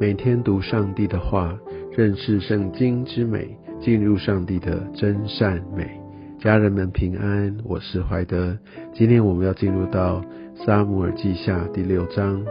每天读上帝的话，认识圣经之美，进入上帝的真善美。家人们平安，我是怀德。今天我们要进入到撒母耳记下第六章。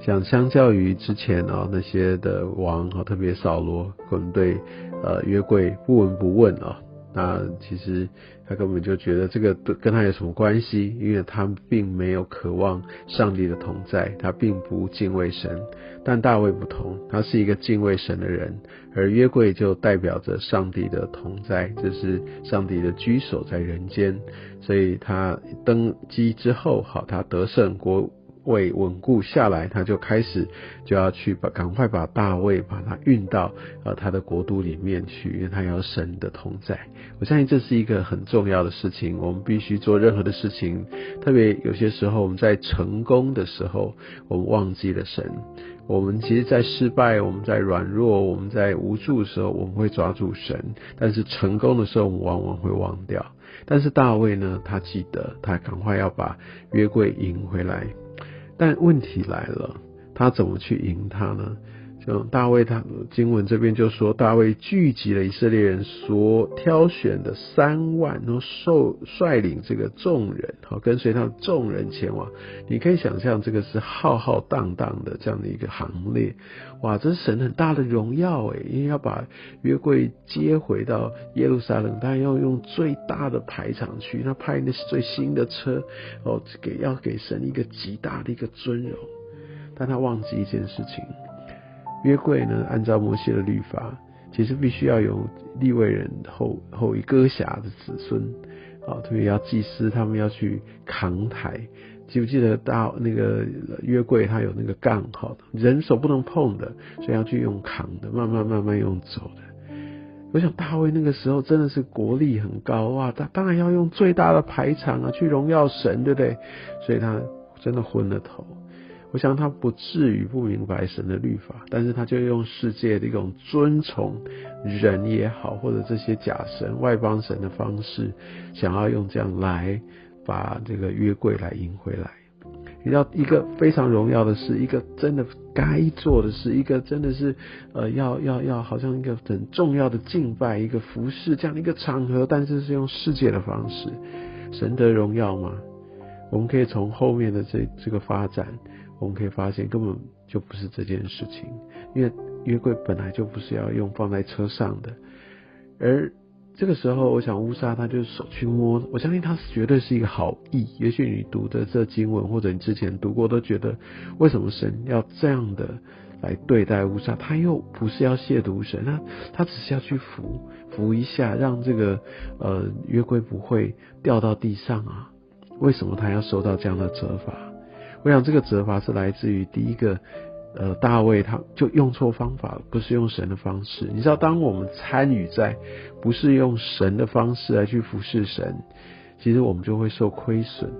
想相较于之前啊那些的王啊，特别扫罗可能对呃约柜不闻不问啊。那其实他根本就觉得这个跟他有什么关系？因为他并没有渴望上帝的同在，他并不敬畏神。但大卫不同，他是一个敬畏神的人，而约柜就代表着上帝的同在，这是上帝的居所在人间。所以他登基之后，好，他得胜国。位稳固下来，他就开始就要去把赶快把大卫把他运到呃他的国都里面去，因为他要神的同在。我相信这是一个很重要的事情，我们必须做任何的事情，特别有些时候我们在成功的时候，我们忘记了神。我们其实，在失败、我们在软弱、我们在无助的时候，我们会抓住神；但是成功的时候，我们往往会忘掉。但是大卫呢，他记得，他赶快要把约柜赢回来。但问题来了，他怎么去赢他呢？嗯大卫，他经文这边就说，大卫聚集了以色列人所挑选的三万，然后受率领这个众人，好跟随他的众人前往。你可以想象，这个是浩浩荡荡的这样的一个行列，哇，这是神很大的荣耀诶，因为要把约柜接回到耶路撒冷，但要用最大的排场去，他派那是最新的车，哦，给要给神一个极大的一个尊荣，但他忘记一件事情。约柜呢？按照摩西的律法，其实必须要有立位人后后一哥侠的子孙，啊，特别要祭司，他们要去扛抬。记不记得大那个约柜，它有那个杠，好，人手不能碰的，所以要去用扛的，慢慢慢慢用走的。我想大卫那个时候真的是国力很高啊，他当然要用最大的排场啊，去荣耀神，对不对？所以他真的昏了头。我想他不至于不明白神的律法，但是他就用世界的一种尊崇人也好，或者这些假神、外邦神的方式，想要用这样来把这个约柜来赢回来。你要一个非常荣耀的事，一个真的该做的事，一个真的是呃要要要好像一个很重要的敬拜，一个服饰这样的一个场合，但是是用世界的方式，神得荣耀吗？我们可以从后面的这这个发展。我们可以发现根本就不是这件事情，因为约柜本来就不是要用放在车上的，而这个时候，我想乌沙他就手去摸，我相信他绝对是一个好意。也许你读的这经文，或者你之前读过，都觉得为什么神要这样的来对待乌沙？他又不是要亵渎神，他他只是要去扶扶一下，让这个呃约柜不会掉到地上啊？为什么他要受到这样的责罚？我想这个责罚是来自于第一个，呃，大卫他就用错方法，不是用神的方式。你知道，当我们参与在不是用神的方式来去服侍神，其实我们就会受亏损。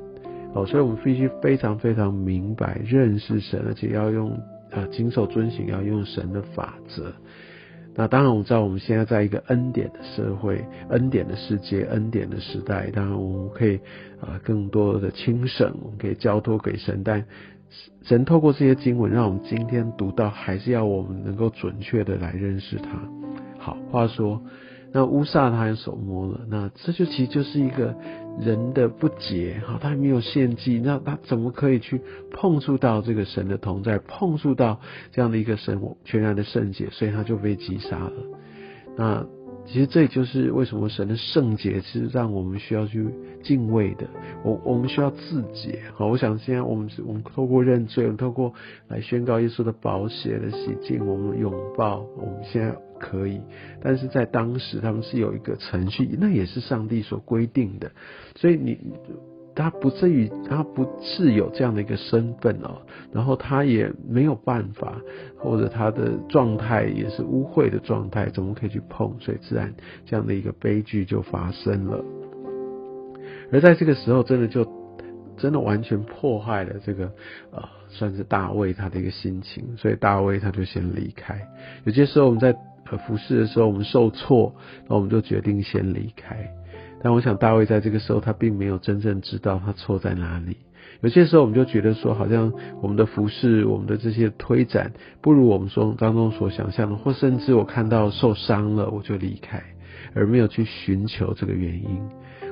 哦，所以我们必须非常非常明白认识神，而且要用呃谨守遵行，要用神的法则。那当然，我们知道我们现在在一个恩典的社会、恩典的世界、恩典的时代。当然，我们可以啊更多的轻省，我们可以交托给神。但神透过这些经文，让我们今天读到，还是要我们能够准确的来认识他。好，话说。那乌萨他用手摸了，那这就其实就是一个人的不洁哈，他还没有献祭，那他怎么可以去碰触到这个神的同在，碰触到这样的一个神全然的圣洁，所以他就被击杀了。那其实这就是为什么神的圣洁是让我们需要去敬畏的。我我们需要自洁好，我想现在我们我们透过认罪，我们透过来宣告耶稣的宝血的洗净，我们拥抱，我们现在。可以，但是在当时他们是有一个程序，那也是上帝所规定的，所以你他不至于，他不是有这样的一个身份哦，然后他也没有办法，或者他的状态也是污秽的状态，怎么可以去碰？所以自然这样的一个悲剧就发生了。而在这个时候，真的就真的完全破坏了这个呃，算是大卫他的一个心情，所以大卫他就先离开。有些时候我们在服侍的时候，我们受挫，那我们就决定先离开。但我想大卫在这个时候他并没有真正知道他错在哪里。有些时候我们就觉得说，好像我们的服饰、我们的这些推展不如我们说当中所想象的，或甚至我看到受伤了我就离开，而没有去寻求这个原因。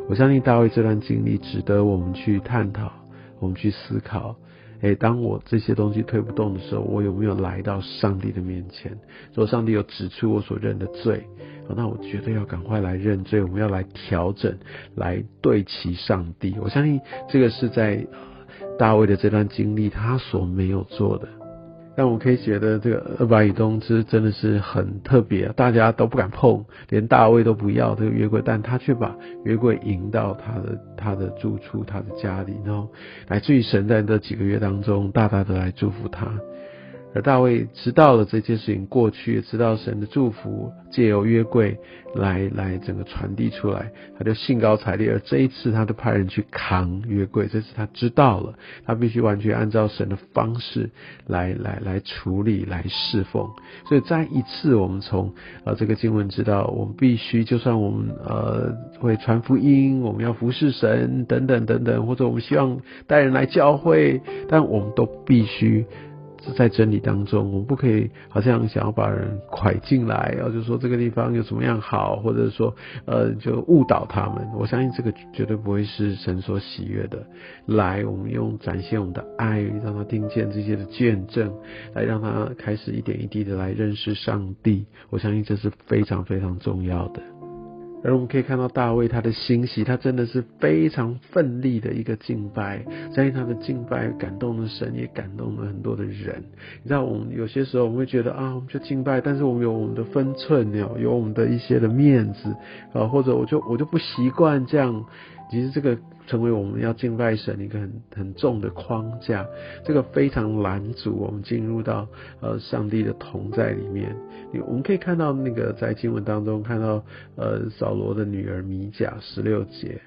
我相信大卫这段经历值得我们去探讨，我们去思考。诶，当我这些东西推不动的时候，我有没有来到上帝的面前？如果上帝有指出我所认的罪，那我绝对要赶快来认罪。我们要来调整，来对齐上帝。我相信这个是在大卫的这段经历他所没有做的。但我可以觉得这个二百以东之真的是很特别，大家都不敢碰，连大卫都不要这个约柜，但他却把约柜引到他的他的住处，他的家里，然后来自于神在这几个月当中大大的来祝福他。而大卫知道了这件事情过去，知道神的祝福借由约柜来来整个传递出来，他就兴高采烈。而这一次，他就派人去扛约柜，这次他知道了，他必须完全按照神的方式来来来处理、来侍奉。所以再一次，我们从呃这个经文知道，我们必须，就算我们呃会传福音，我们要服侍神等等等等，或者我们希望带人来教会，但我们都必须。在真理当中，我们不可以好像想要把人拐进来，然后就说这个地方有什么样好，或者说呃就误导他们。我相信这个绝对不会是神所喜悦的。来，我们用展现我们的爱，让他听见这些的见证，来让他开始一点一滴的来认识上帝。我相信这是非常非常重要的。而我们可以看到大卫他的欣喜，他真的是非常奋力的一个敬拜，相信他的敬拜感动了神，也感动了很多的人。你知道，我们有些时候我们会觉得啊，我们就敬拜，但是我们有我们的分寸，有有我们的一些的面子啊，或者我就我就不习惯这样。其实这个成为我们要敬拜神一个很很重的框架，这个非常拦阻我们进入到呃上帝的同在里面。你我们可以看到那个在经文当中看到呃扫罗的女儿米甲十六节，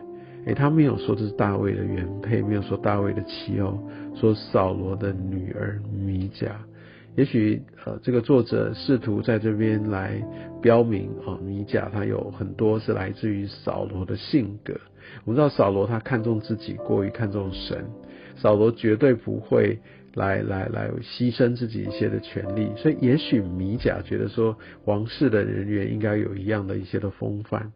诶，他没有说这是大卫的原配，没有说大卫的妻哦，说扫罗的女儿米甲。也许呃，这个作者试图在这边来标明啊，米甲他有很多是来自于扫罗的性格。我们知道扫罗他看重自己过于看重神，扫罗绝对不会来来来牺牲自己一些的权利，所以也许米甲觉得说王室的人员应该有一样的一些的风范。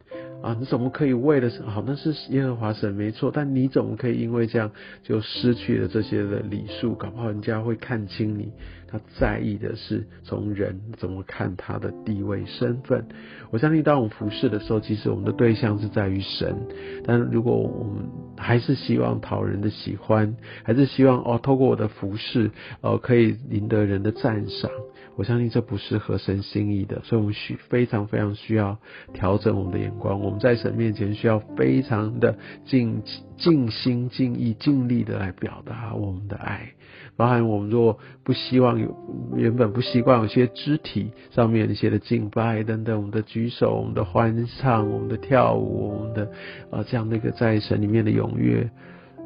啊，你怎么可以为了好那是耶和华神没错，但你怎么可以因为这样就失去了这些的礼数？搞不好人家会看清你。他在意的是从人怎么看他的地位身份。我相信当我们服侍的时候，其实我们的对象是在于神。但如果我们还是希望讨人的喜欢，还是希望哦透过我的服侍，呃可以赢得人的赞赏。我相信这不是合神心意的，所以我们需非常非常需要调整我们的眼光。我们在神面前需要非常的尽尽心尽意尽力的来表达我们的爱，包含我们若不希望有原本不习惯有些肢体上面一些的敬拜等等，我们的举手、我们的欢唱、我们的跳舞、我们的啊这样的一个在神里面的踊跃，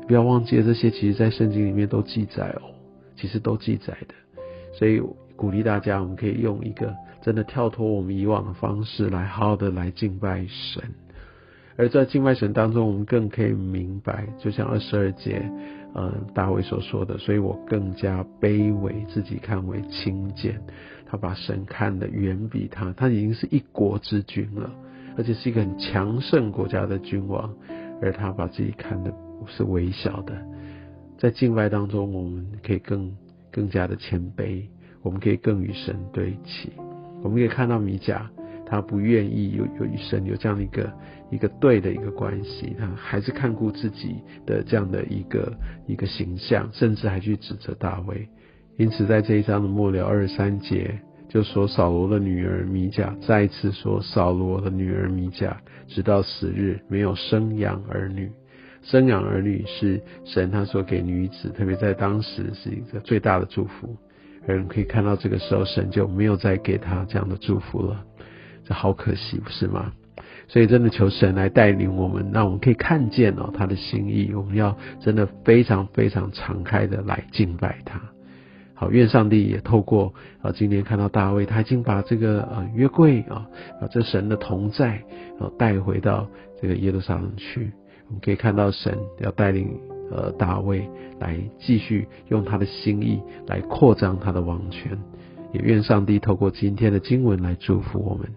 不要忘记这些，其实在圣经里面都记载哦，其实都记载的，所以。鼓励大家，我们可以用一个真的跳脱我们以往的方式来好好的来敬拜神。而在敬拜神当中，我们更可以明白，就像二十二节，呃，大卫所说的，所以我更加卑微，自己看为轻贱。他把神看得远比他，他已经是一国之君了，而且是一个很强盛国家的君王，而他把自己看的是微小的。在敬拜当中，我们可以更更加的谦卑。我们可以更与神对齐。我们可以看到米甲，他不愿意有有与神有这样的一个一个对的一个关系，他还是看顾自己的这样的一个一个形象，甚至还去指责大卫。因此，在这一章的末了二十三节，就说扫罗的女儿米甲再一次说扫罗的女儿米甲，直到死日没有生养儿女。生养儿女是神他所给女子，特别在当时是一个最大的祝福。人可以看到，这个时候神就没有再给他这样的祝福了，这好可惜，不是吗？所以真的求神来带领我们，让我们可以看见哦他的心意。我们要真的非常非常敞开的来敬拜他好，愿上帝也透过啊，今天看到大卫，他已经把这个呃约柜啊，把这神的同在啊带回到这个耶路撒冷去。我们可以看到神要带领呃大卫来继续用他的心意来扩张他的王权。也愿上帝透过今天的经文来祝福我们。